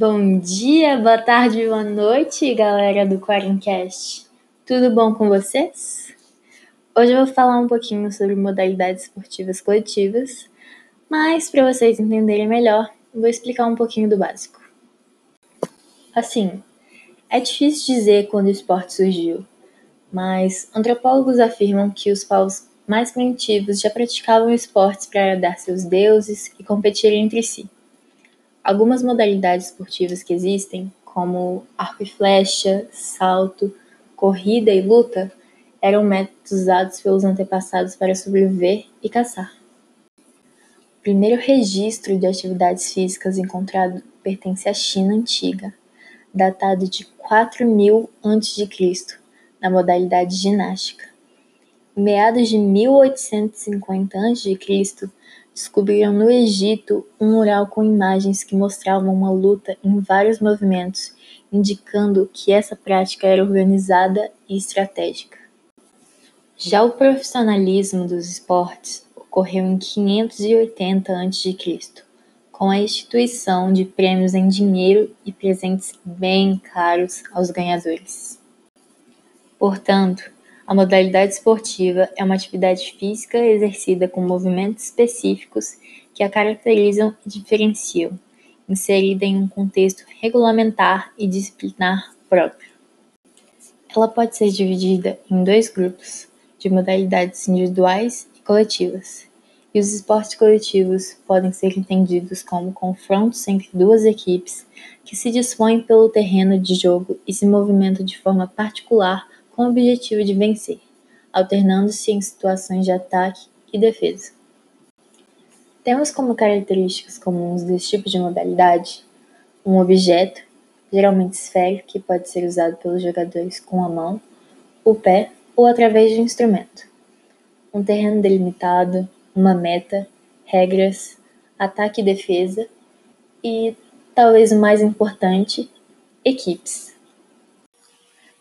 Bom dia, boa tarde, boa noite, galera do Quarencast. Tudo bom com vocês? Hoje eu vou falar um pouquinho sobre modalidades esportivas coletivas, mas para vocês entenderem melhor, vou explicar um pouquinho do básico. Assim, é difícil dizer quando o esporte surgiu, mas antropólogos afirmam que os povos mais primitivos já praticavam esportes para agradar seus deuses e competir entre si. Algumas modalidades esportivas que existem, como arco e flecha, salto, corrida e luta, eram métodos usados pelos antepassados para sobreviver e caçar. O primeiro registro de atividades físicas encontrado pertence à China antiga, datado de 4000 a.C., na modalidade ginástica. Em meados de 1850 a.C., descobriram no Egito um mural com imagens que mostravam uma luta em vários movimentos, indicando que essa prática era organizada e estratégica. Já o profissionalismo dos esportes ocorreu em 580 a.C., com a instituição de prêmios em dinheiro e presentes bem caros aos ganhadores. Portanto, a modalidade esportiva é uma atividade física exercida com movimentos específicos que a caracterizam e diferenciam, inserida em um contexto regulamentar e disciplinar próprio. Ela pode ser dividida em dois grupos, de modalidades individuais e coletivas, e os esportes coletivos podem ser entendidos como confrontos entre duas equipes que se dispõem pelo terreno de jogo e se movimentam de forma particular com o objetivo de vencer, alternando-se em situações de ataque e defesa. Temos como características comuns desse tipo de modalidade um objeto, geralmente esférico, que pode ser usado pelos jogadores com a mão, o pé ou através de um instrumento, um terreno delimitado, uma meta, regras, ataque e defesa e, talvez o mais importante, equipes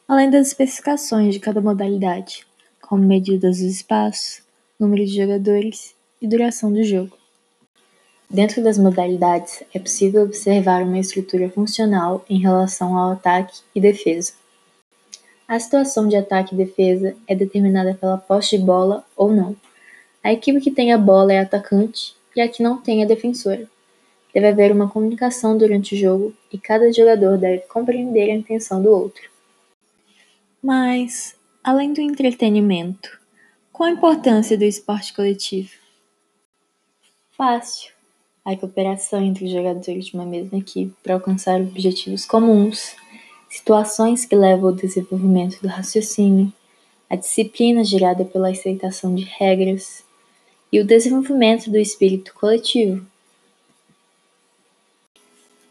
além das especificações de cada modalidade, como medidas dos espaços, número de jogadores e duração do jogo. Dentro das modalidades, é possível observar uma estrutura funcional em relação ao ataque e defesa. A situação de ataque e defesa é determinada pela posse de bola ou não. A equipe que tem a bola é atacante e a que não tem é defensora. Deve haver uma comunicação durante o jogo e cada jogador deve compreender a intenção do outro. Mas, além do entretenimento, qual a importância do esporte coletivo? Fácil. A cooperação entre os jogadores de uma mesma equipe para alcançar objetivos comuns, situações que levam ao desenvolvimento do raciocínio, a disciplina gerada pela aceitação de regras e o desenvolvimento do espírito coletivo.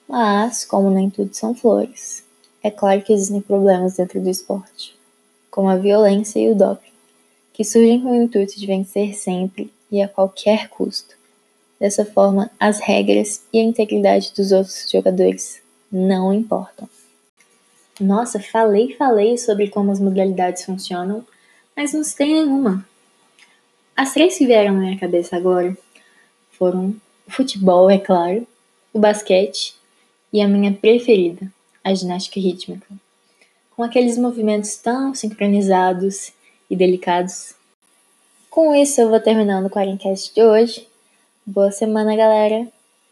Mas, como nem tudo são flores, é claro que existem problemas dentro do esporte, como a violência e o doping, que surgem com o intuito de vencer sempre e a qualquer custo. Dessa forma, as regras e a integridade dos outros jogadores não importam. Nossa, falei, falei sobre como as modalidades funcionam, mas não tem nenhuma. As três que vieram na minha cabeça agora foram o futebol, é claro, o basquete e a minha preferida, a ginástica rítmica, com aqueles movimentos tão sincronizados e delicados. Com isso, eu vou terminando o Quarencast de hoje. Boa semana, galera.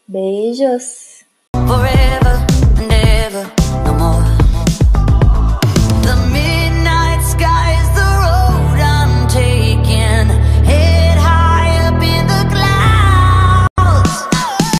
Beijos!